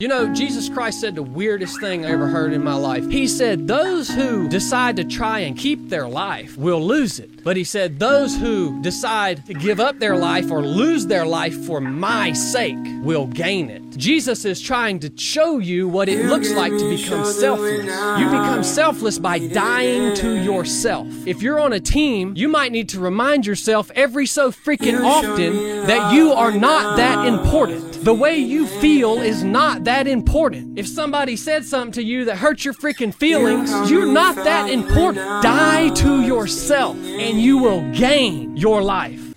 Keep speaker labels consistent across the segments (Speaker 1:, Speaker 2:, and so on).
Speaker 1: You know, Jesus Christ said the weirdest thing I ever heard in my life. He said, Those who decide to try and keep their life will lose it. But he said, Those who decide to give up their life or lose their life for my sake will gain it. Jesus is trying to show you what it looks like to become selfless. You become selfless by dying to yourself. If you're on a team, you might need to remind yourself every so freaking often that you are not that important. The way you feel is not that important. If somebody said something to you that hurt your freaking feelings, you're not that important. Die to yourself and you will gain your life.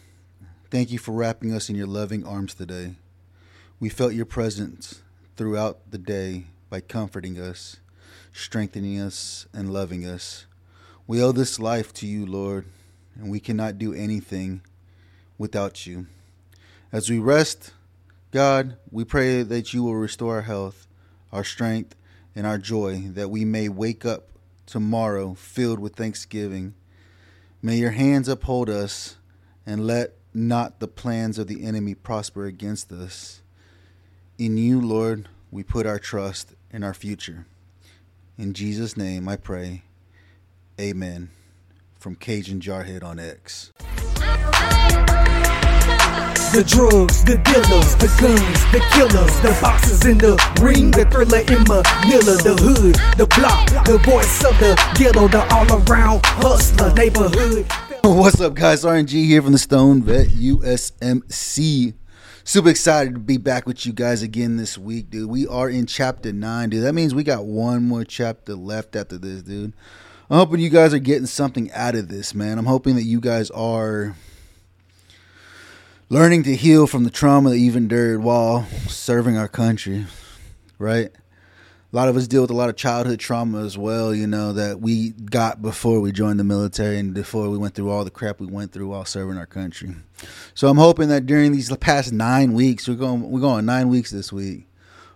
Speaker 2: Thank you for wrapping us in your loving arms today. We felt your presence throughout the day by comforting us, strengthening us, and loving us. We owe this life to you, Lord, and we cannot do anything without you. As we rest, God, we pray that you will restore our health, our strength, and our joy, that we may wake up tomorrow filled with thanksgiving. May your hands uphold us, and let not the plans of the enemy prosper against us. In you, Lord, we put our trust in our future. In Jesus' name I pray. Amen. From Cajun Jarhead on X.
Speaker 3: The drugs, the dealers, the guns, the killers, the boxes in the ring, the thriller in Manila, the hood, the block, the voice of the ghetto, the all around hustler neighborhood.
Speaker 2: What's up, guys? RNG here from the Stone Vet USMC. Super excited to be back with you guys again this week, dude. We are in chapter nine, dude. That means we got one more chapter left after this, dude. I'm hoping you guys are getting something out of this, man. I'm hoping that you guys are learning to heal from the trauma that you've endured while serving our country, right? A lot of us deal with a lot of childhood trauma as well, you know, that we got before we joined the military and before we went through all the crap we went through while serving our country. So I'm hoping that during these past nine weeks, we're going we're going nine weeks this week.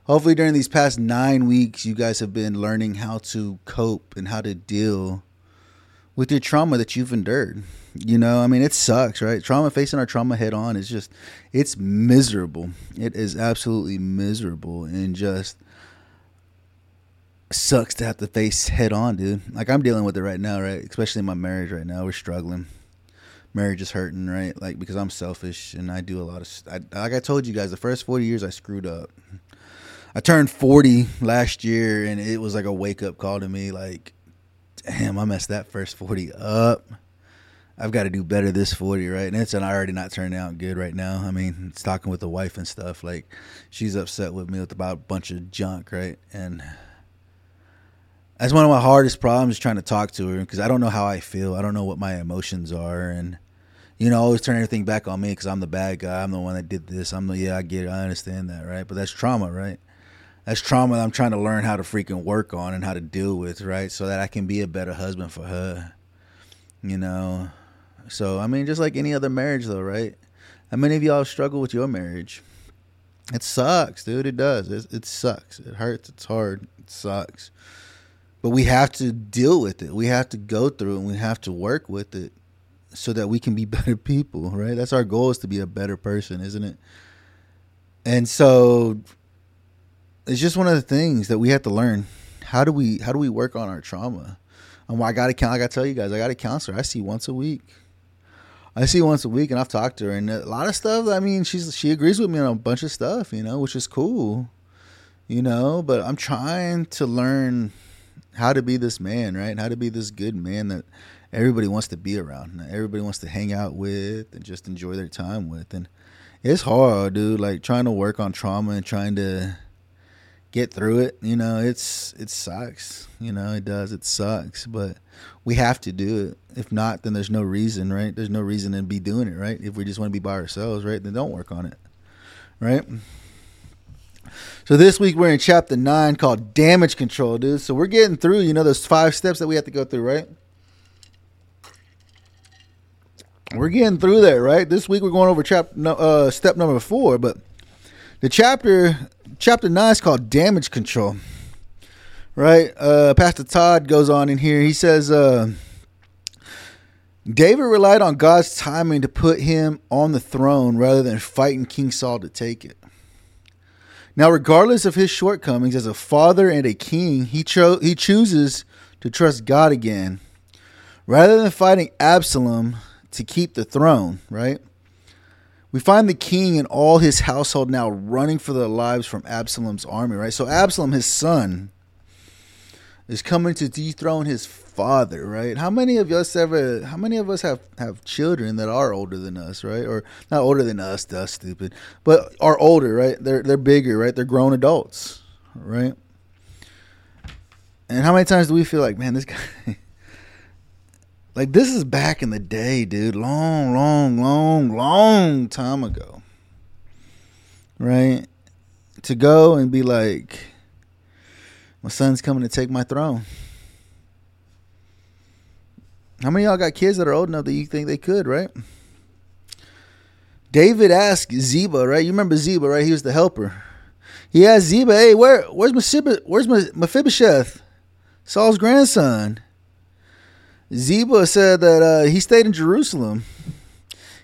Speaker 2: Hopefully during these past nine weeks, you guys have been learning how to cope and how to deal with your trauma that you've endured. You know, I mean, it sucks, right? Trauma, facing our trauma head on is just, it's miserable. It is absolutely miserable and just sucks to have to face head on, dude. Like, I'm dealing with it right now, right? Especially in my marriage right now. We're struggling. Marriage is hurting, right? Like, because I'm selfish and I do a lot of, I, like I told you guys, the first 40 years I screwed up. I turned 40 last year and it was like a wake up call to me. Like, damn, I messed that first 40 up. I've got to do better this 40, right? And it's and I already not turning out good right now. I mean, it's talking with the wife and stuff. Like, she's upset with me with about a bunch of junk, right? And that's one of my hardest problems trying to talk to her because I don't know how I feel. I don't know what my emotions are. And, you know, I always turn everything back on me because I'm the bad guy. I'm the one that did this. I'm the, yeah, I get it. I understand that, right? But that's trauma, right? That's trauma that I'm trying to learn how to freaking work on and how to deal with, right? So that I can be a better husband for her, you know? So, I mean, just like any other marriage, though, right? How many of y'all struggle with your marriage? It sucks, dude. It does. It, it sucks. It hurts. It's hard. It sucks. But we have to deal with it. We have to go through it and we have to work with it so that we can be better people, right? That's our goal is to be a better person, isn't it? And so it's just one of the things that we have to learn. How do we how do we work on our trauma? And I got to I got to tell you guys, I got a counselor. I see once a week. I see once a week, and I've talked to her, and a lot of stuff. I mean, she's she agrees with me on a bunch of stuff, you know, which is cool, you know. But I'm trying to learn how to be this man, right? How to be this good man that everybody wants to be around, everybody wants to hang out with, and just enjoy their time with. And it's hard, dude. Like trying to work on trauma and trying to get through it. You know, it's it sucks. You know, it does. It sucks, but we have to do it. If not, then there's no reason, right? There's no reason to be doing it, right? If we just want to be by ourselves, right? Then don't work on it, right? So this week we're in chapter nine called damage control, dude. So we're getting through, you know, those five steps that we have to go through, right? We're getting through that, right? This week we're going over chapter uh, step number four, but the chapter chapter nine is called damage control. Right? Uh, Pastor Todd goes on in here. He says, uh, David relied on God's timing to put him on the throne rather than fighting King Saul to take it. Now, regardless of his shortcomings as a father and a king, he cho- he chooses to trust God again, rather than fighting Absalom to keep the throne. Right? We find the king and all his household now running for their lives from Absalom's army. Right? So Absalom, his son, is coming to dethrone his father, right? How many of us ever how many of us have have children that are older than us, right? Or not older than us, that's stupid. But are older, right? They're they're bigger, right? They're grown adults, right? And how many times do we feel like, man, this guy like this is back in the day, dude. Long, long, long, long time ago. Right? To go and be like my son's coming to take my throne. How many y'all got kids that are old enough that you think they could, right? David asked Ziba, right? You remember Ziba, right? He was the helper. He asked Ziba, "Hey, where, where's Mephibosheth? Where's Mephibosheth, Saul's grandson?" Ziba said that uh, he stayed in Jerusalem.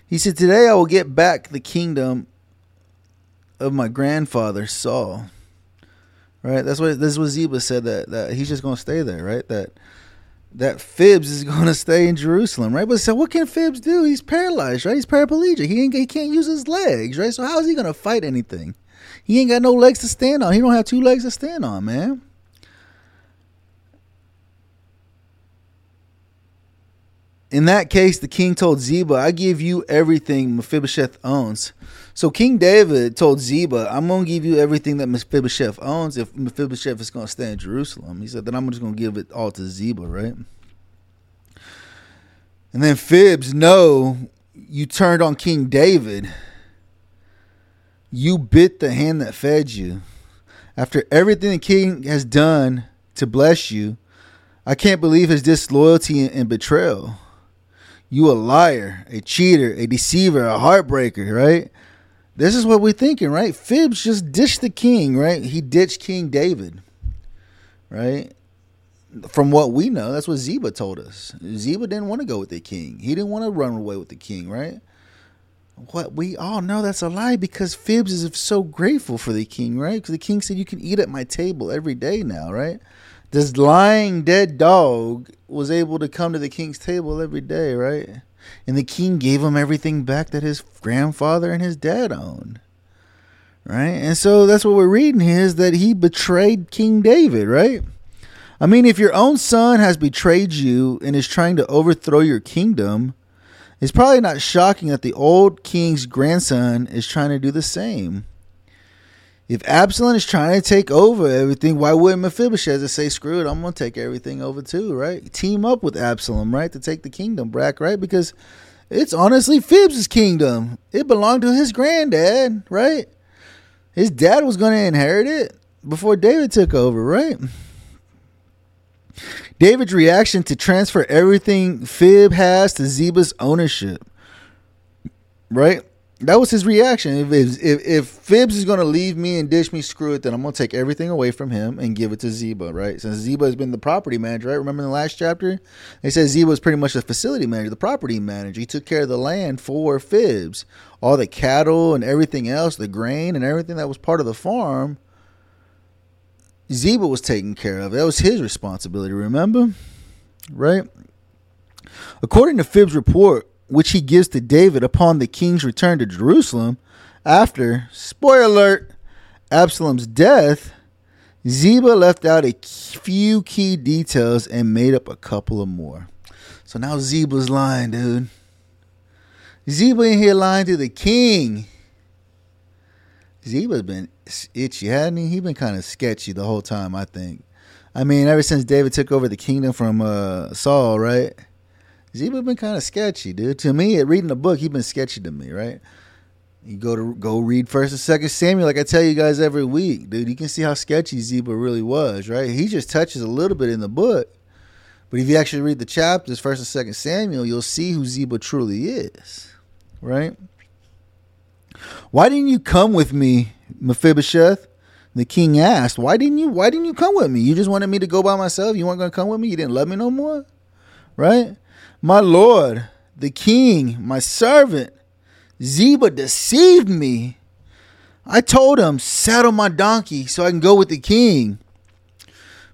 Speaker 2: He said, "Today I will get back the kingdom of my grandfather Saul." Right? That's what this is what Ziba said that that he's just to stay there, right? That that Fibs is to stay in Jerusalem, right? But so what can Fibs do? He's paralyzed, right? He's paraplegic. He ain't, he can't use his legs, right? So how is he to fight anything? He ain't got no legs to stand on. He don't have two legs to stand on, man. In that case, the king told Ziba, I give you everything Mephibosheth owns. So King David told Ziba, I'm going to give you everything that Mephibosheth owns if Mephibosheth is going to stay in Jerusalem. He said, then I'm just going to give it all to Ziba, right? And then Phibbs, no, you turned on King David. You bit the hand that fed you. After everything the king has done to bless you, I can't believe his disloyalty and betrayal you a liar, a cheater, a deceiver, a heartbreaker, right? This is what we're thinking, right? Fibs just ditched the king, right? He ditched King David, right? From what we know, that's what Ziba told us. Ziba didn't want to go with the king. He didn't want to run away with the king, right? What we all know that's a lie because Fibs is so grateful for the king, right? Because the king said, You can eat at my table every day now, right? This lying dead dog was able to come to the king's table every day, right? And the king gave him everything back that his grandfather and his dad owned. Right? And so that's what we're reading here is that he betrayed King David, right? I mean, if your own son has betrayed you and is trying to overthrow your kingdom, it's probably not shocking that the old king's grandson is trying to do the same if Absalom is trying to take over everything, why wouldn't Mephibosheth say, screw it, I'm going to take everything over too, right? Team up with Absalom, right? To take the kingdom back, right? Because it's honestly Phibbs' kingdom. It belonged to his granddad, right? His dad was going to inherit it before David took over, right? David's reaction to transfer everything Phib has to Ziba's ownership, right? That was his reaction. If if, if Phibbs is going to leave me and dish me, screw it. Then I'm going to take everything away from him and give it to Ziba, right? Since Ziba has been the property manager, right? Remember in the last chapter, they said Ziba was pretty much the facility manager, the property manager. He took care of the land for Fibs, all the cattle and everything else, the grain and everything that was part of the farm. Ziba was taking care of. That was his responsibility. Remember, right? According to Fibs' report, which he gives to David upon the king's return to Jerusalem after, spoiler alert, Absalom's death, Ziba left out a few key details and made up a couple of more. So now Ziba's lying, dude. Ziba in here lying to the king. Ziba's been itchy, hadn't he? He's been kind of sketchy the whole time, I think. I mean, ever since David took over the kingdom from uh, Saul, right? Ziba been kind of sketchy, dude. To me, reading the book, he's been sketchy to me, right? You go to go read First and Second Samuel, like I tell you guys every week, dude. You can see how sketchy Ziba really was, right? He just touches a little bit in the book, but if you actually read the chapters, First and Second Samuel, you'll see who Ziba truly is, right? Why didn't you come with me, Mephibosheth? The king asked, "Why didn't you? Why didn't you come with me? You just wanted me to go by myself. You weren't going to come with me. You didn't love me no more, right?" My Lord, the king, my servant, Ziba deceived me. I told him, saddle my donkey so I can go with the king.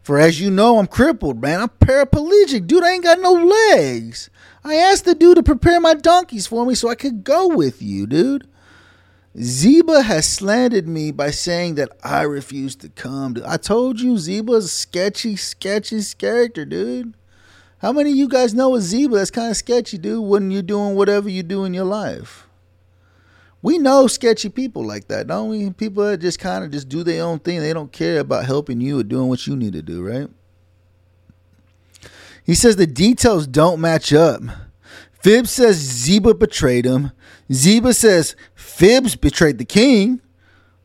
Speaker 2: For as you know, I'm crippled, man. I'm paraplegic. Dude, I ain't got no legs. I asked the dude to prepare my donkeys for me so I could go with you, dude. Ziba has slandered me by saying that I refuse to come. I told you Ziba's a sketchy, sketchy character, dude. How many of you guys know a Ziba that's kind of sketchy, dude, when you're doing whatever you do in your life? We know sketchy people like that, don't we? People that just kind of just do their own thing. They don't care about helping you or doing what you need to do, right? He says the details don't match up. Fib says Ziba betrayed him. Ziba says Fibs betrayed the king.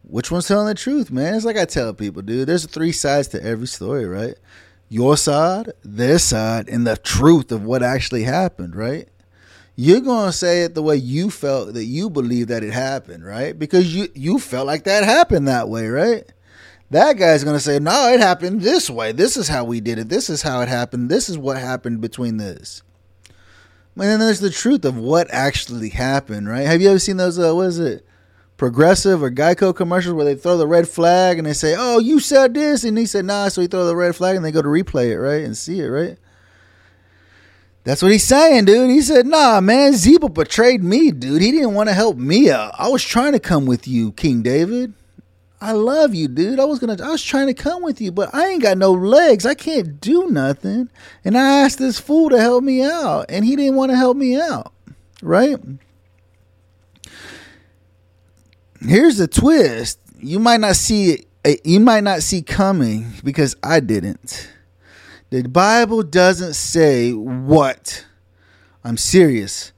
Speaker 2: Which one's telling the truth, man? It's like I tell people, dude. There's three sides to every story, right? Your side, their side, and the truth of what actually happened, right? You're gonna say it the way you felt that you believe that it happened, right? Because you you felt like that happened that way, right? That guy's gonna say, no, it happened this way. This is how we did it. This is how it happened. This is what happened between this. And then there's the truth of what actually happened, right? Have you ever seen those? Uh, what is it? Progressive or Geico commercials where they throw the red flag and they say, "Oh, you said this," and he said, "Nah," so he throw the red flag and they go to replay it, right, and see it, right? That's what he's saying, dude. He said, "Nah, man, Ziba betrayed me, dude. He didn't want to help me out. I was trying to come with you, King David. I love you, dude. I was gonna, I was trying to come with you, but I ain't got no legs. I can't do nothing. And I asked this fool to help me out, and he didn't want to help me out, right? Here's the twist. You might not see it. eh, You might not see coming because I didn't." The Bible doesn't say what. I'm serious.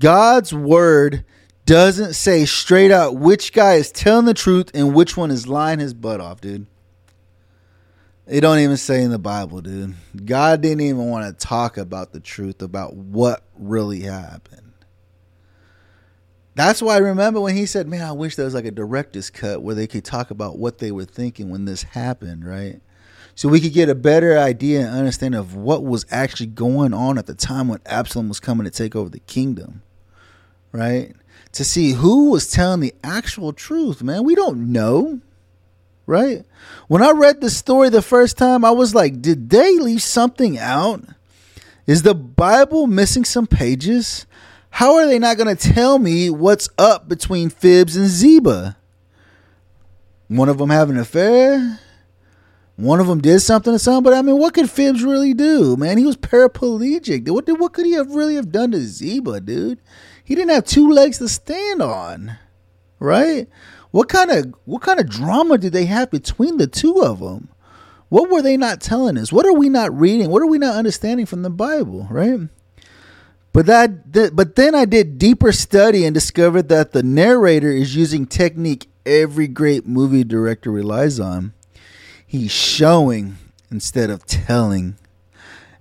Speaker 2: God's word doesn't say straight out which guy is telling the truth and which one is lying his butt off, dude. It don't even say in the Bible, dude. God didn't even want to talk about the truth about what really happened. That's why I remember when he said, "Man, I wish there was like a director's cut where they could talk about what they were thinking when this happened, right?" so we could get a better idea and understanding of what was actually going on at the time when Absalom was coming to take over the kingdom, right? To see who was telling the actual truth, man. We don't know, right? When I read the story the first time, I was like, did they leave something out? Is the Bible missing some pages? How are they not going to tell me what's up between Fibs and Ziba? One of them having an affair? One of them did something to something, but I mean, what could Fibs really do, man? He was paraplegic. What did, what could he have really have done to Ziba, dude? He didn't have two legs to stand on, right? What kind of what kind of drama did they have between the two of them? What were they not telling us? What are we not reading? What are we not understanding from the Bible, right? But that, that but then I did deeper study and discovered that the narrator is using technique every great movie director relies on. He's showing instead of telling.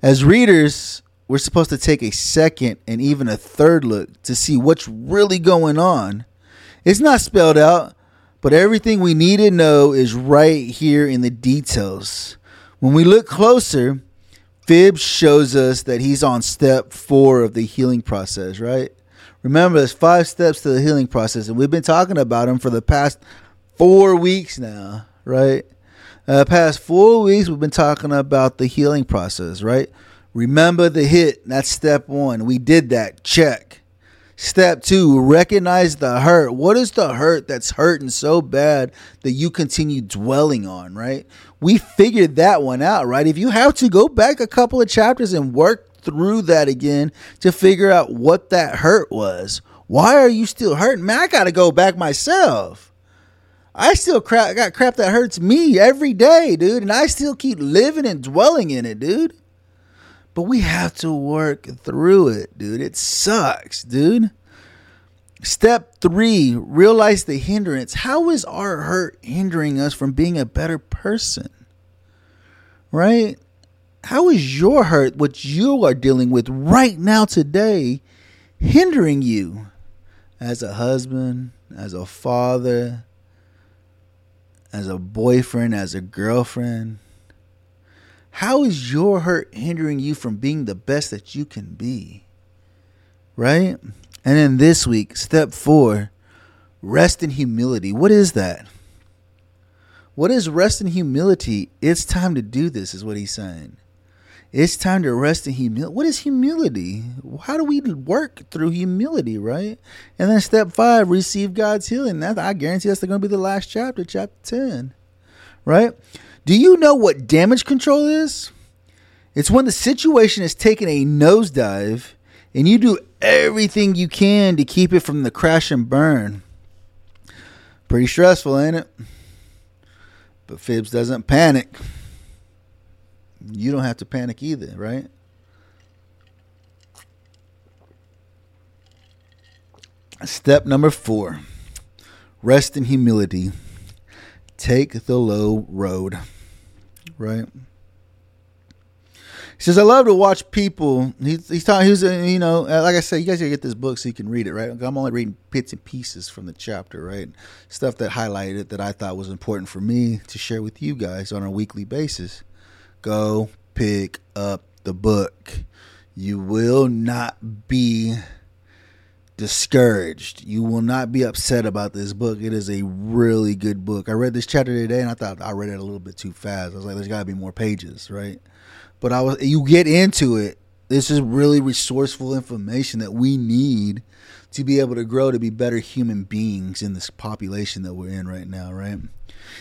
Speaker 2: As readers, we're supposed to take a second and even a third look to see what's really going on. It's not spelled out, but everything we need to know is right here in the details. When we look closer, Fib shows us that he's on step four of the healing process, right? Remember, there's five steps to the healing process, and we've been talking about them for the past four weeks now, right? Uh, past four weeks, we've been talking about the healing process, right? Remember the hit. That's step one. We did that. Check. Step two, recognize the hurt. What is the hurt that's hurting so bad that you continue dwelling on, right? We figured that one out, right? If you have to go back a couple of chapters and work through that again to figure out what that hurt was. Why are you still hurting? Man, I got to go back myself. I still crap, got crap that hurts me every day, dude, and I still keep living and dwelling in it, dude. But we have to work through it, dude. It sucks, dude. Step three, realize the hindrance. How is our hurt hindering us from being a better person? Right? How is your hurt, what you are dealing with right now today, hindering you as a husband, as a father, as a boyfriend, as a girlfriend? How is your hurt hindering you from being the best that you can be? Right? And then this week, step four, Rest in humility. What is that? What is rest in humility? It's time to do this, is what he's saying. It's time to rest in humility. What is humility? How do we work through humility, right? And then step five, receive God's healing. That I guarantee that's going to be the last chapter, chapter 10, right? Do you know what damage control is? It's when the situation is taking a nosedive and you do everything you can to keep it from the crash and burn. Pretty stressful, ain't it? But Phibbs doesn't panic. You don't have to panic either, right? Step number four rest in humility. Take the low road, right? He says, I love to watch people. He, he's talking, he's, a, you know, uh, like I said, you guys gotta get this book so you can read it, right? I'm only reading bits and pieces from the chapter, right? Stuff that highlighted that I thought was important for me to share with you guys on a weekly basis. Go pick up the book. You will not be discouraged. You will not be upset about this book. It is a really good book. I read this chapter today and I thought I read it a little bit too fast. I was like, there's got to be more pages, right? But I was you get into it. This is really resourceful information that we need to be able to grow to be better human beings in this population that we're in right now, right?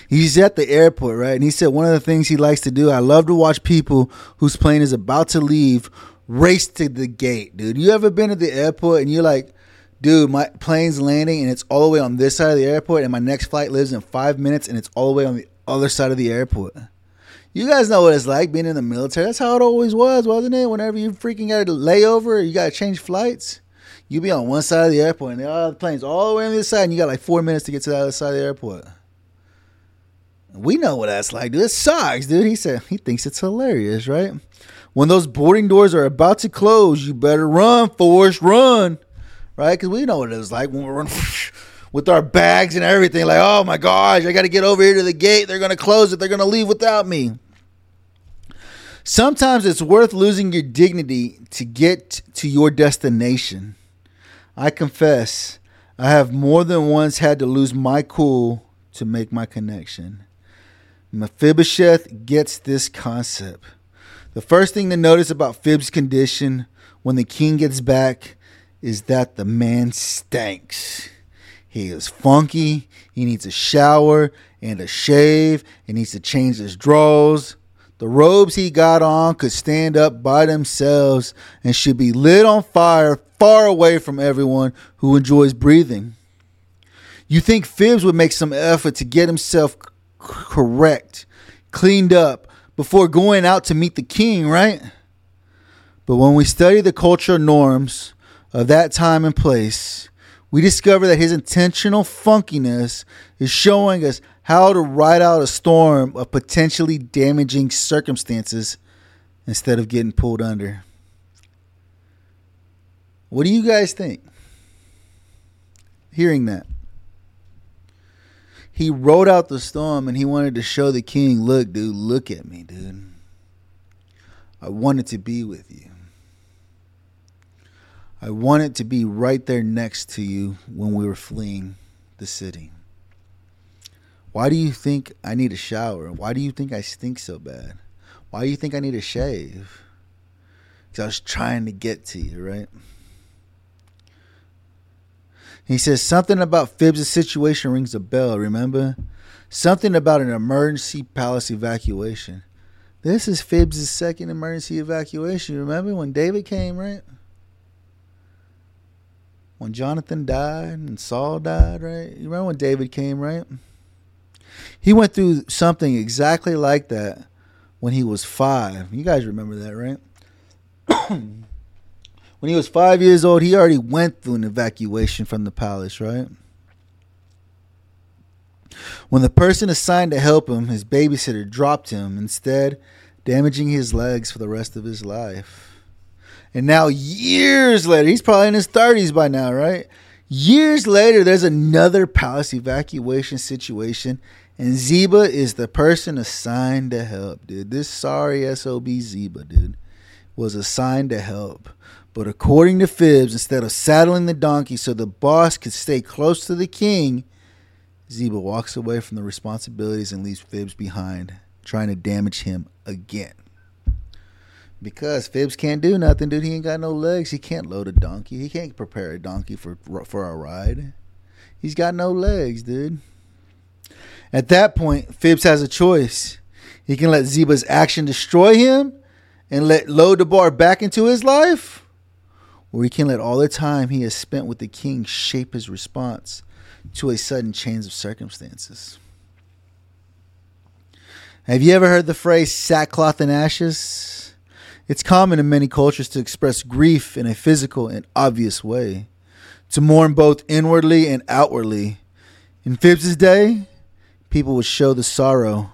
Speaker 2: He's at the airport, right? And he said one of the things he likes to do, I love to watch people whose plane is about to leave race to the gate, dude. You ever been at the airport and you're like, dude, my plane's landing and it's all the way on this side of the airport, and my next flight lives in five minutes and it's all the way on the other side of the airport. You guys know what it's like being in the military. That's how it always was, wasn't it? Whenever you freaking got a layover, you got to change flights. You be on one side of the airport, and the other plane's all the way on the other side, and you got like four minutes to get to the other side of the airport. We know what that's like, dude. It sucks, dude. He said he thinks it's hilarious, right? When those boarding doors are about to close, you better run, Forrest, run, right? Because we know what it was like when we're running with our bags and everything. Like, oh my gosh, I got to get over here to the gate. They're to close it. They're to leave without me. Sometimes it's worth losing your dignity to get to your destination. I confess, I have more than once had to lose my cool to make my connection. Mephibosheth gets this concept. The first thing to notice about Phibbs' condition when the king gets back is that the man stinks. He is funky. He needs a shower and a shave. He needs to change his drawers. The robes he got on could stand up by themselves and should be lit on fire far away from everyone who enjoys breathing. You think Phibbs would make some effort to get himself c- correct, cleaned up, before going out to meet the king, right? But when we study the cultural norms of that time and place, we discover that his intentional funkiness is showing us how to ride out a storm of potentially damaging circumstances instead of getting pulled under. What do you guys think? Hearing that. He rode out the storm and he wanted to show the king, look, dude, look at me, dude. I wanted to be with you. I wanted to be right there next to you when we were fleeing the city. Why do you think I need a shower? Why do you think I stink so bad? Why do you think I need a shave? Because I was trying to get to you, right? He says something about Phibbs' situation rings a bell, remember? Something about an emergency palace evacuation. This is Phibbs' second emergency evacuation. Remember when David came, right? when Jonathan died and Saul died, right? You remember when David came, right? He went through something exactly like that when he was five. You guys remember that, right? when he was five years old, he already went through an evacuation from the palace, right? When the person assigned to help him, his babysitter, dropped him, instead damaging his legs for the rest of his life. And now, years later, he's probably in his 30s by now, right? Years later, there's another palace evacuation situation, and Ziba is the person assigned to help, dude. This sorry SOB Ziba, dude. was assigned to help. But according to Phibbs, instead of saddling the donkey so the boss could stay close to the king, Ziba walks away from the responsibilities and leaves Phibbs behind, trying to damage him again. Because Phibbs can't do nothing, dude. He ain't got no legs. He can't load a donkey. He can't prepare a donkey for for a ride. He's got no legs, dude. At that point, Phibbs has a choice. He can let Ziba's action destroy him and let Lo-Debar back into his life, or he can let all the time he has spent with the king shape his response to a sudden change of circumstances. Have you ever heard the phrase sackcloth and ashes? It's common in many cultures to express grief in a physical and obvious way, to mourn both inwardly and outwardly. In Phibbs' day, people would show the sorrow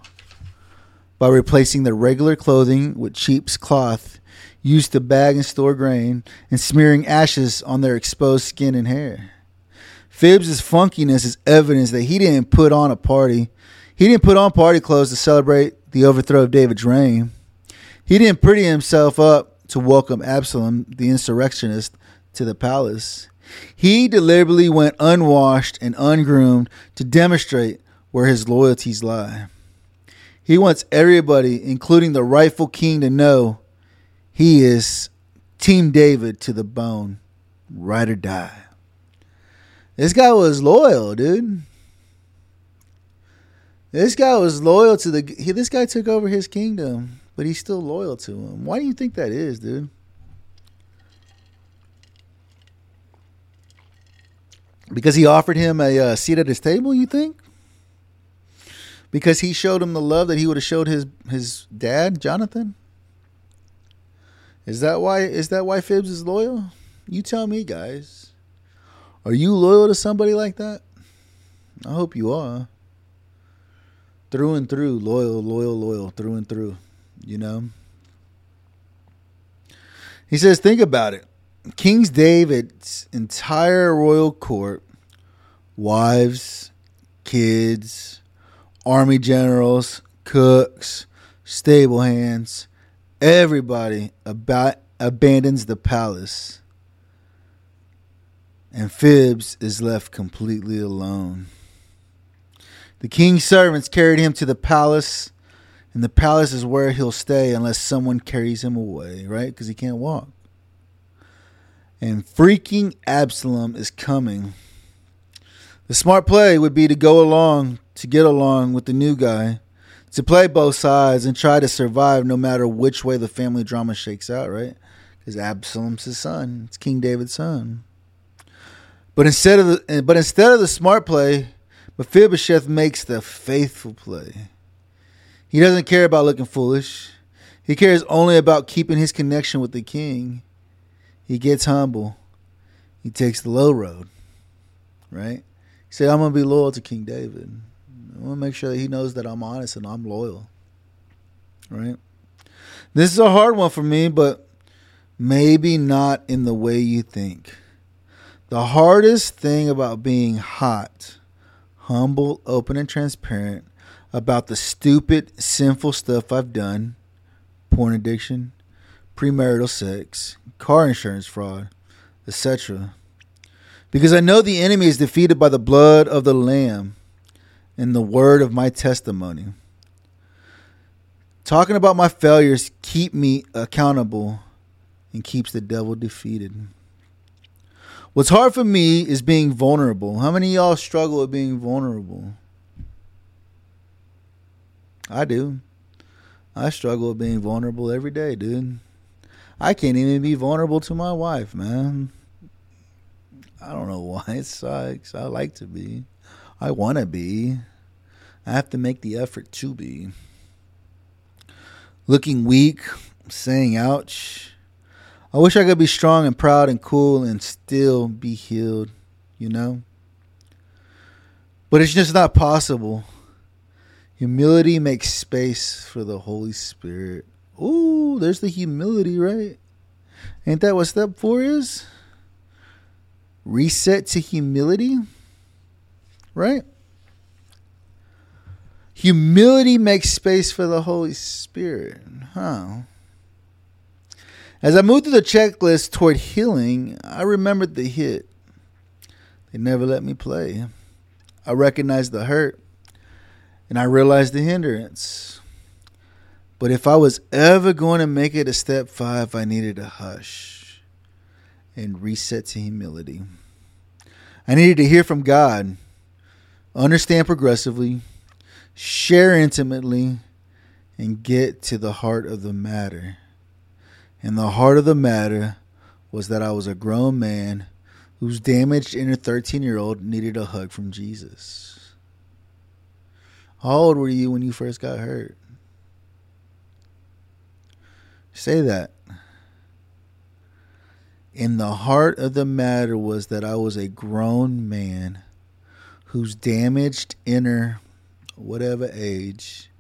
Speaker 2: by replacing their regular clothing with cheap cloth used to bag and store grain and smearing ashes on their exposed skin and hair. Phibbs' funkiness is evidence that he didn't put on a party. He didn't put on party clothes to celebrate the overthrow of David's reign. He didn't pretty himself up to welcome Absalom, the insurrectionist, to the palace. He deliberately went unwashed and ungroomed to demonstrate where his loyalties lie. He wants everybody, including the rightful king, to know he is Team David to the bone, ride or die. This guy was loyal, dude. This guy was loyal to the. He, this guy took over his kingdom, but he's still loyal to him. Why do you think that is, dude? Because he offered him a uh, seat at his table, you think? Because he showed him the love that he would have showed his his dad, Jonathan? Is that why is that why Phibbs is loyal? You tell me, guys. Are you loyal to somebody like that? I hope you are. Through and through, loyal, loyal, loyal, through and through, you know? He says, think about it. King David's entire royal court, wives, kids, army generals, cooks, stable hands, everybody about abandons the palace and Phibbs is left completely alone. The king's servants carried him to the palace, and the palace is where he'll stay unless someone carries him away, right? Because he can't walk. And freaking Absalom is coming. The smart play would be to go along, to get along with the new guy, to play both sides and try to survive no matter which way the family drama shakes out, right? Because Absalom's his son, it's King David's son. But instead of the eh, but instead of the smart play, Mephibosheth makes the faithful play. He doesn't care about looking foolish. He cares only about keeping his connection with the king. He gets humble. He takes the low road. Right? He said, I'm gonna be loyal to King David. I want to make sure that he knows that I'm honest and I'm loyal. Right? This is a hard one for me, but maybe not in the way you think. The hardest thing about being hot, humble, open, and transparent about the stupid, sinful stuff I've done porn addiction, premarital sex, car insurance fraud, etc. Because I know the enemy is defeated by the blood of the Lamb and the word of my testimony. Talking about my failures keep me accountable and keeps the devil defeated. What's hard for me is being vulnerable. How many y'all struggle with being vulnerable? I do. I struggle with being vulnerable every day, dude. I can't even be vulnerable to my wife, man. I don't know why it sucks. I like to be. I want to be. I have to make the effort to be. Looking weak, saying ouch, I wish I could be strong and proud and cool and still be healed, you know? But it's just not possible. Humility makes space for the Holy Spirit. Ooh, there's the humility, right? Ain't that what step four is? Rest in humility, right? Humility makes space for the Holy Spirit, huh? As I moved through the checklist toward healing, I remembered the hit. They never let me play. I recognized the hurt and I realized the hindrance. But if I was ever going to make it to step five, I needed a hush and rest in humility. I needed to hear from God, understand progressively, share intimately, and get to the heart of the matter. And the heart of the matter was that I was a grown man whose damaged inner 13 year old needed a hug from Jesus. How old were you when you first got hurt? Say that. And the heart of the matter was that I was a grown man whose damaged inner, whatever age,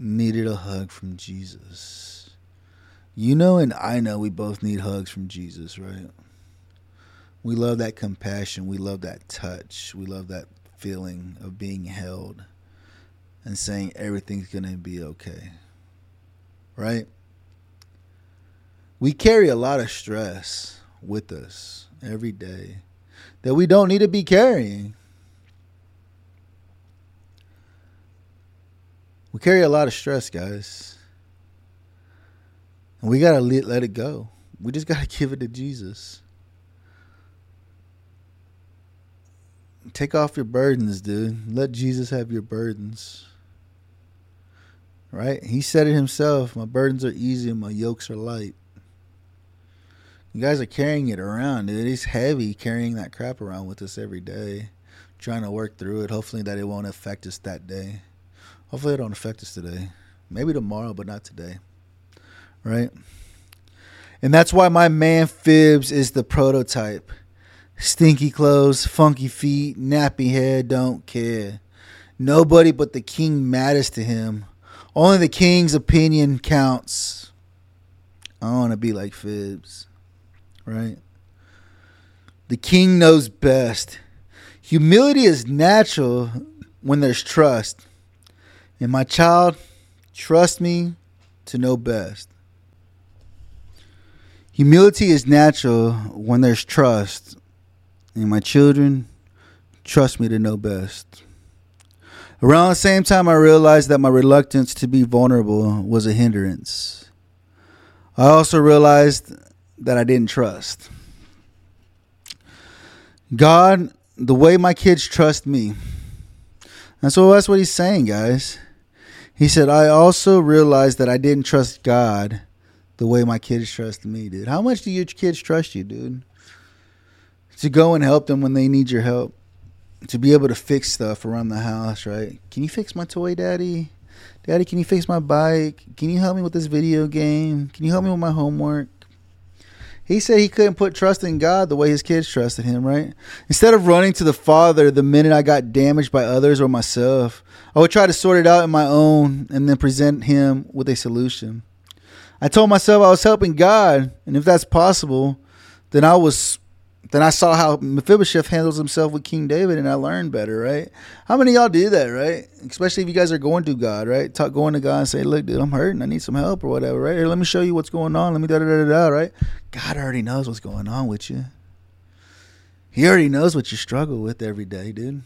Speaker 2: needed a hug from Jesus. You know, and I know we both need hugs from Jesus, right? We love that compassion. We love that touch. We love that feeling of being held and saying everything's going to be okay. Right? We carry a lot of stress with us every day that we don't need to be carrying. We carry a lot of stress, guys. And we got to let, it go. We just got to give it to Jesus. Take off your burdens, dude. Let Jesus have your burdens. Right? He said it himself My burdens are easy and my yokes are light. You guys are carrying it around, dude. It's heavy carrying that crap around with us every day, trying to work through it. Hopefully, that it won't affect us that day. Hopefully, it don't affect us today. Maybe tomorrow, but not today. Right? And that's why my man Fibs is the prototype. Stinky clothes, funky feet, nappy hair, don't care. Nobody but the king matters to him. Only the king's opinion counts. I want to be like Fibs, right? The king knows best. Humility is natural when there's trust. And my child, trust me to know best. Humility is natural when there's trust. And my children, trust me to know best. Around the same time, I realized that my reluctance to be vulnerable was a hindrance. I also realized that I didn't trust. God, the way my kids trust me. And so that's what he's saying, guys. He said, I also realized that I didn't trust God the way my kids trust me, dude. How much do your kids trust you, dude? To go and help them when they need your help. To be able to fix stuff around the house, right? Can you fix my toy, daddy? Daddy, can you fix my bike? Can you help me with this video game? Can you help me with my homework? He said he couldn't put trust in God the way his kids trusted him, right? Instead of running to the Father the minute I got damaged by others or myself, I would try to sort it out in my own and then present him with a solution. I told myself I was helping God, and if that's possible, then I was then I saw how Mephibosheth handles himself with King David, and I learned better, right? How many y'all do that, right? Especially if you guys are going to God, right? Talk going to God and say, "Look, dude, I'm hurting. I need some help or whatever, right? Here, let me show you what's going on. Let me da da da da, right? God already knows what's going on with you. He already knows what you struggle with every day, dude.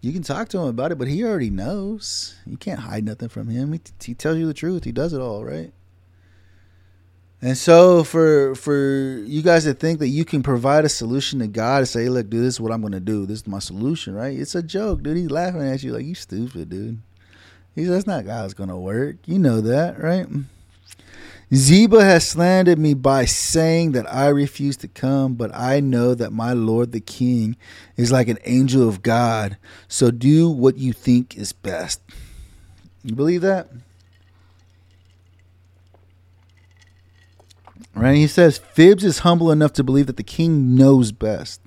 Speaker 2: You can talk to him about it, but he already knows. You can't hide nothing from him. He, he tells you the truth. He does it all, right? And so for for you guys to think that you can provide a solution to God to say, look, dude, this is what I'm gonna do. This is my solution, right? It's a joke, dude. He's laughing at you like you stupid, dude. He's that's not God's gonna work. You know that, right? Ziba has slandered me by saying that I refuse to come, but I know that my Lord the King is like an angel of God. So do what you think is best. You believe that? Right? He says, Fibs is humble enough to believe that the king knows best.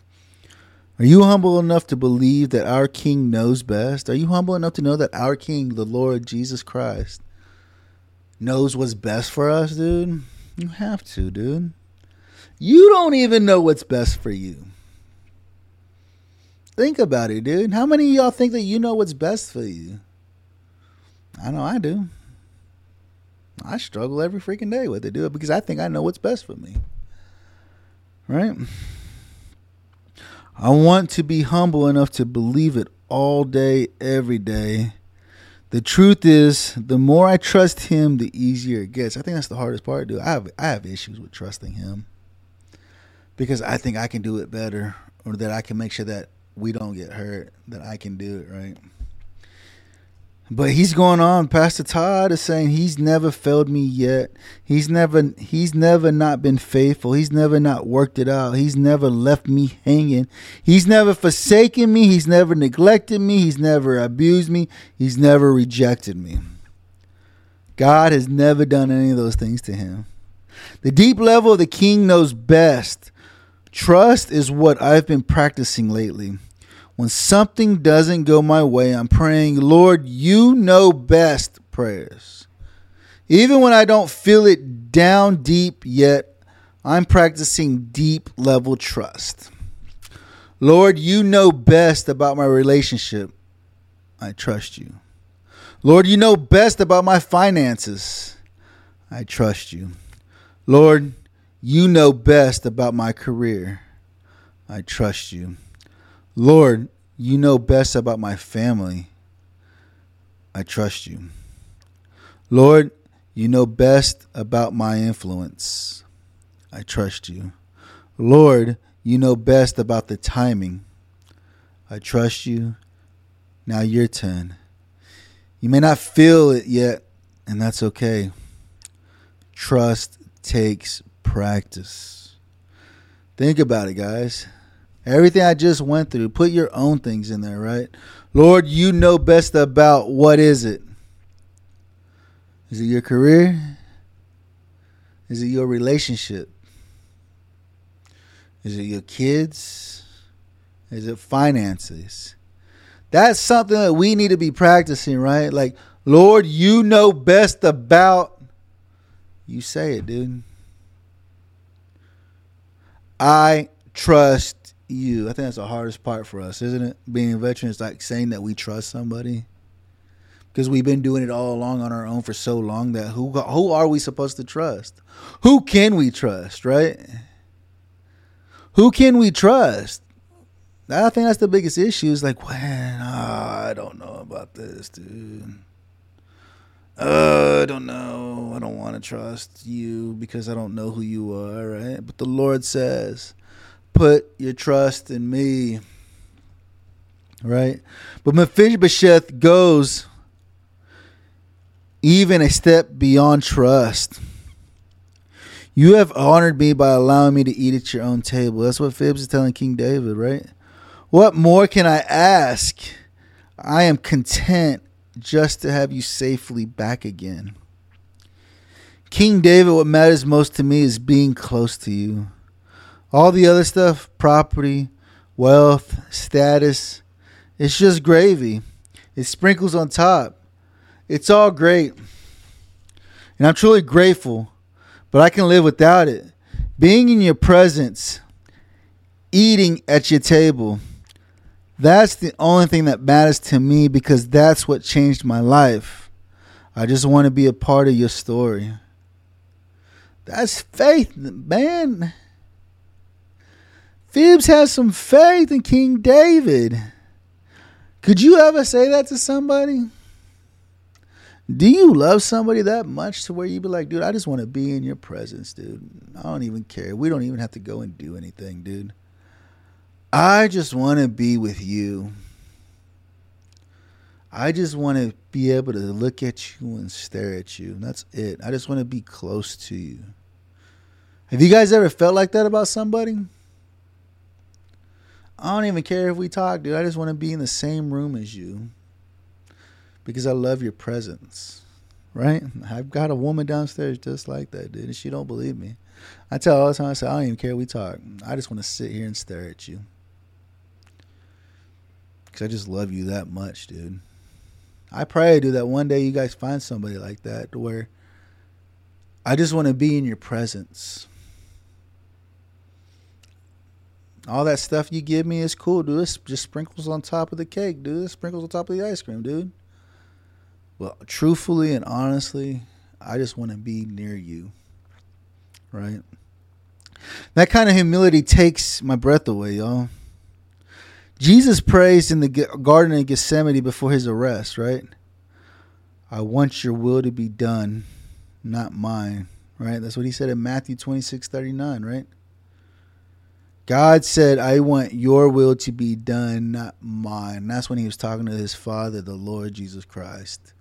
Speaker 2: Are you humble enough to believe that our king knows best? Are you humble enough to know that our king, the Lord Jesus Christ, knows what's best for us, dude? You have to, dude. You don't even know what's best for you. Think about it, dude. How many of y'all think that you know what's best for you? I know I do. I struggle every freaking day with it, dude, because I think I know what's best for me. Right? I want to be humble enough to believe it all day, every day. The truth is, the more I trust him, the easier it gets. I think that's the hardest part, dude. I have I have issues with trusting him because I think I can do it better, or that I can make sure that we don't get hurt, that I can do it right. But he's going on. Pastor Todd is saying he's never failed me yet. He's never he's never not been faithful. He's never not worked it out. He's never left me hanging. He's never forsaken me. He's never neglected me. He's never abused me. He's never rejected me. God has never done any of those things to him. The deep level of the king knows best. Trust is what I've been practicing lately. When something doesn't go my way, I'm praying, Lord, you know best prayers. Even when I don't feel it down deep yet, I'm practicing deep level trust. Lord, you know best about my relationship. I trust you. Lord, you know best about my finances. I trust you. Lord, you know best about my career. I trust you. Lord, you know best about my family. I trust you. Lord, you know best about my influence. I trust you. Lord, you know best about the timing. I trust you. Now your turn. You may not feel it yet, and that's okay. Trust takes practice. Think about it, guys. Everything I just went through, put your own things in there, right? Lord, you know best about what is it? Is it your career? Is it your relationship? Is it your kids? Is it finances? That's something that we need to be practicing, right? Like, Lord, you know best about. You say it, dude. I trust you. I think that's the hardest part for us, isn't it? Being a veteran is like saying that we trust somebody because we've been doing it all along on our own for so long that who who are we supposed to trust? Who can we trust, right? Who can we trust? I think that's the biggest issue. Is like, when oh, I don't know about this, dude. Uh, I don't know. I don't want to trust you because I don't know who you are, right? But the Lord says, put your trust in me. Right? But Mephibosheth goes even a step beyond trust. You have honored me by allowing me to eat at your own table. That's what Phibbs is telling King David, right? What more can I ask? I am content just to have you safely back again. King David, what matters most to me is being close to you. All the other stuff, property, wealth, status, it's just gravy. It sprinkles on top. It's all great. And I'm truly grateful, but I can live without it. Being in your presence, eating at your table, that's the only thing that matters to me because that's what changed my life. I just want to be a part of your story. That's faith, man. Phibbs has some faith in King David. Could you ever say that to somebody? Do you love somebody that much to where you be like, dude, I just want to be in your presence, dude. I don't even care. We don't even have to go and do anything, dude. I just want to be with you. I just want to be able to look at you and stare at you. That's it. I just want to be close to you. Have you guys ever felt like that about somebody? I don't even care if we talk, dude. I just want to be in the same room as you because I love your presence. Right? I've got a woman downstairs just like that, dude. And she don't believe me. I tell her all the time, I say, I don't even care if we talk. I just want to sit here and stare at you. Because I just love you that much, dude. I pray, dude, that one day you guys find somebody like that to where I just want to be in your presence. All that stuff you give me is cool, dude. It's just sprinkles on top of the cake, dude. It's sprinkles on top of the ice cream, dude. Well, truthfully and honestly, I just want to be near you. Right? That kind of humility takes my breath away, y'all. Jesus prays in the Garden of Gethsemane before his arrest, right? I want your will to be done, not mine, right? That's what he said in Matthew 26 39, right? God said, I want your will to be done, not mine. That's when he was talking to his Father, the Lord Jesus Christ.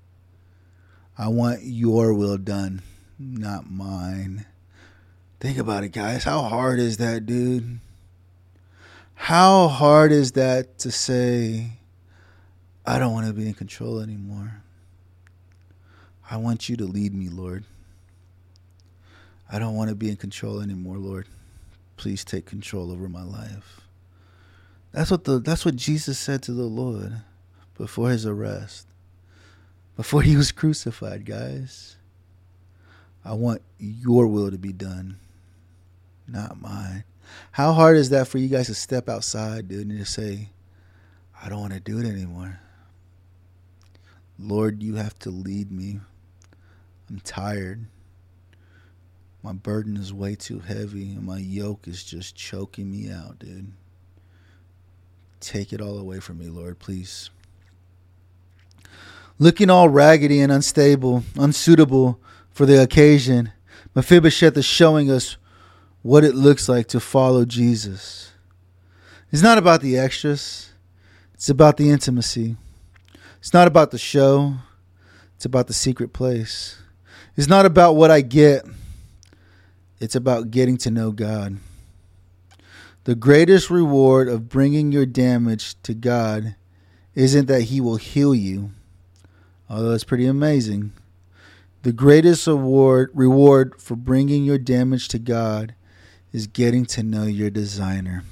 Speaker 2: I want your will done, not mine. Think about it, guys. How hard is that, dude? How hard is that to say, I don't want to be in control anymore? I want you to lead me, Lord. I don't want to be in control anymore, Lord. Please take control over my life. That's what the that's what Jesus said to the Lord before his arrest. Before he was crucified, guys. I want your will to be done, not mine. How hard is that for you guys to step outside, dude, and just say, I don't want to do it anymore. Lord, you have to lead me. I'm tired. My burden is way too heavy, and my yoke is just choking me out, dude. Take it all away from me, Lord, please. Looking all raggedy and unstable, unsuitable for the occasion, Mephibosheth is showing us what it looks like to follow Jesus. It's not about the extras, it's about the intimacy. It's not about the show, it's about the secret place. It's not about what I get it's about getting to know God. The greatest reward of bringing your damage to God isn't that He will heal you, although that's pretty amazing. The greatest award, reward for bringing your damage to God is getting to know your designer.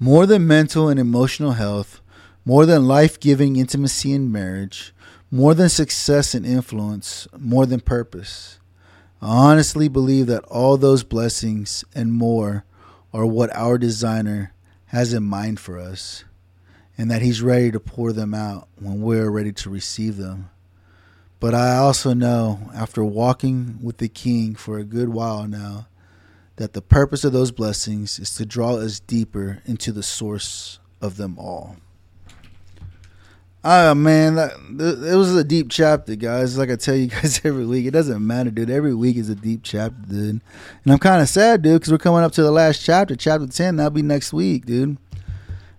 Speaker 2: More than mental and emotional health, more than life giving intimacy in marriage, more than success and influence, more than purpose. I honestly believe that all those blessings and more are what our designer has in mind for us, and that he's ready to pour them out when we're ready to receive them. But I also know, after walking with the King for a good while now, that the purpose of those blessings is to draw us deeper into the source of them all. Oh man, that, it was a deep chapter, guys. Like I tell you guys every week, it doesn't matter, dude. Every week is a deep chapter, dude. And I'm kind of sad, dude, because we're coming up to the last chapter, chapter ten. That'll be next week, dude.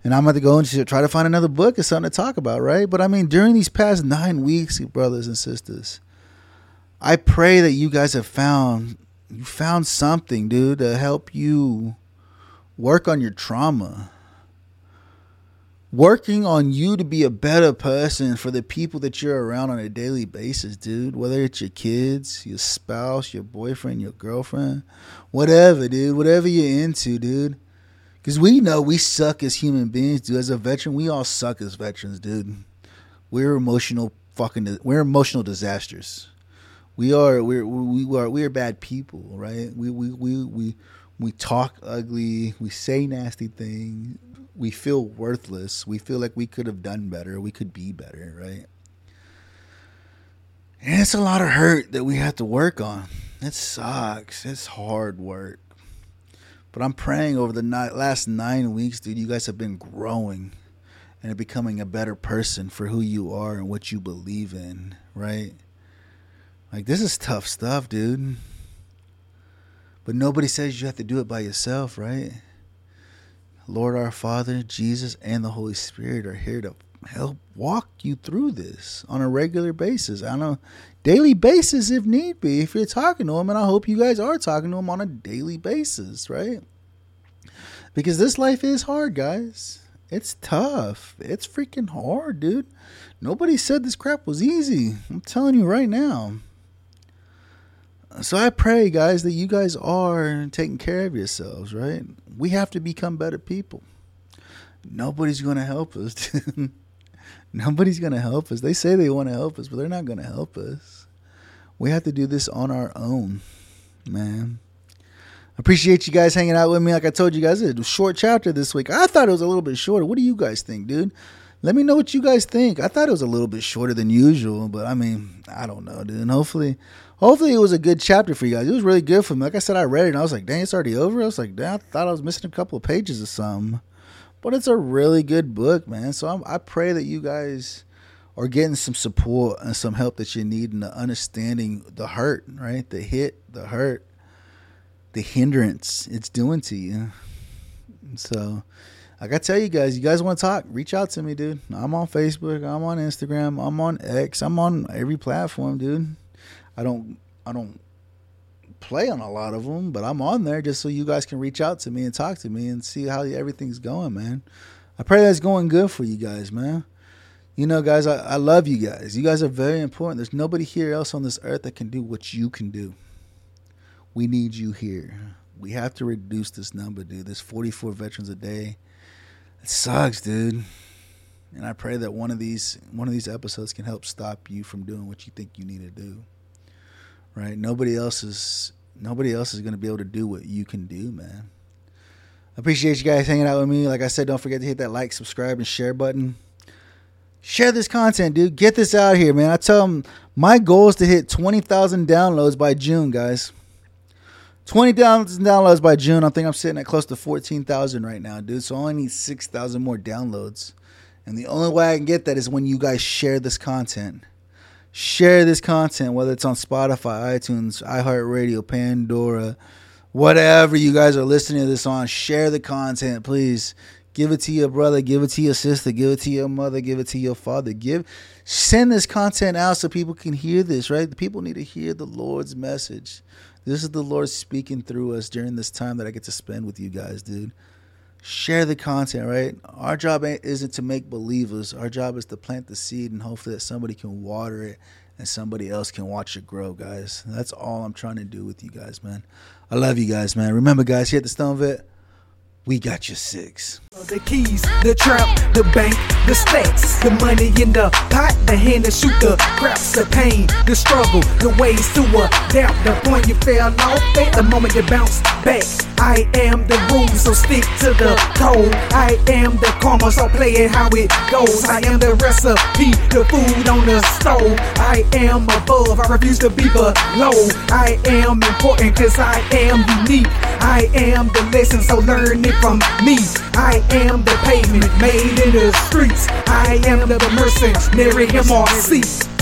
Speaker 2: And I'm going to go and try to find another book or something to talk about, right? But I mean, during these past nine weeks, brothers and sisters, I pray that you guys have found you found something, dude, to help you work on your trauma working on you to be a better person for the people that you're around on a daily basis, dude. Whether it's your kids, your spouse, your boyfriend, your girlfriend, whatever, dude. Whatever you're into, dude. Because we know we suck as human beings, dude. As a veteran, we all suck as veterans, dude. We're emotional fucking. We're emotional disasters. We are. We're. We are. We are bad people, right? We. We. We. We. We talk ugly. We say nasty things we feel worthless. We feel like we could have done better. We could be better, right? And it's a lot of hurt that we have to work on. It sucks. It's hard work. But I'm praying over the last nine weeks, dude, you guys have been growing and becoming a better person for who you are and what you believe in, right? Like, this is tough stuff, dude. But nobody says you have to do it by yourself, right? Lord our Father, Jesus, and the Holy Spirit are here to help walk you through this on a regular basis, on a daily basis if need be. If you're talking to them, and I hope you guys are talking to them on a daily basis, right? Because this life is hard, guys. It's tough. It's freaking hard, dude. Nobody said this crap was easy. I'm telling you right now. So I pray, guys, that you guys are taking care of yourselves, right? We have to become better people. Nobody's going to help us. Nobody's going to help us. They say they want to help us, but they're not going to help us. We have to do this on our own, man. Appreciate you guys hanging out with me. Like I told you guys, it was a short chapter this week. I thought it was a little bit shorter. What do you guys think, dude? Let me know what you guys think. I thought it was a little bit shorter than usual, but I mean, I don't know, dude. And hopefully, hopefully it was a good chapter for you guys. It was really good for me. Like I said, I read it and I was like, dang, it's already over. I was like, damn, I thought I was missing a couple of pages or something. But it's a really good book, man. So I'm, I pray that you guys are getting some support and some help that you need in the understanding the hurt, right? The hit, the hurt, the hindrance it's doing to you. So I tell you guys, you guys want to talk, reach out to me, dude. I'm on Facebook, I'm on Instagram, I'm on X, I'm on every platform, dude. I don't I don't play on a lot of them, but I'm on there just so you guys can reach out to me and talk to me and see how everything's going, man. I pray that's going good for you guys, man. You know, guys, I, I love you guys. You guys are very important. There's nobody here else on this earth that can do what you can do. We need you here. We have to reduce this number, dude. There's 44 veterans a day it sucks, dude. And I pray that one of these one of these episodes can help stop you from doing what you think you need to do. Right? Nobody else is nobody else is gonna be able to do what you can do, man. Appreciate you guys hanging out with me. Like I said, don't forget to hit that like, subscribe, and share button. Share this content, dude. Get this out here, man. I tell them my goal is to hit 20,000 downloads by June, guys. 20,000 downloads by June. I think I'm sitting at close to 14,000 right now, dude. So I only need 6,000 more downloads. And the only way I can get that is when you guys share this content. Share this content, whether it's on Spotify, iTunes, iHeartRadio, Pandora, whatever you guys are listening to this on. Share the content, please. Give it to your brother, give it to your sister, give it to your mother, give it to your father. Give send this content out so people can hear this, right? The people need to hear the Lord's message. This is the Lord speaking through us during this time that I get to spend with you guys, dude. Share the content, right? Our job isn't to make believers. Our job is to plant the seed and hopefully that somebody can water it and somebody else can watch it grow, guys. That's all I'm trying to do with you guys, man. I love you guys, man. Remember, guys, here at the Stone Vet, we got you six.
Speaker 3: The keys, the trap, the bank, the stacks, the money in the pot, the hand to shoot the craps, the pain, the struggle, the ways to a adapt. The point you fell off at the moment you bounce back. I am the rules, so stick to the code. I am the karma, so play it how it goes. I am the recipe, the food on the stove. I am above, I refuse to be below. I am important cause I am unique. I am the lesson, so learn it from me. I am the pavement made in the streets. I am the mercenary MRC.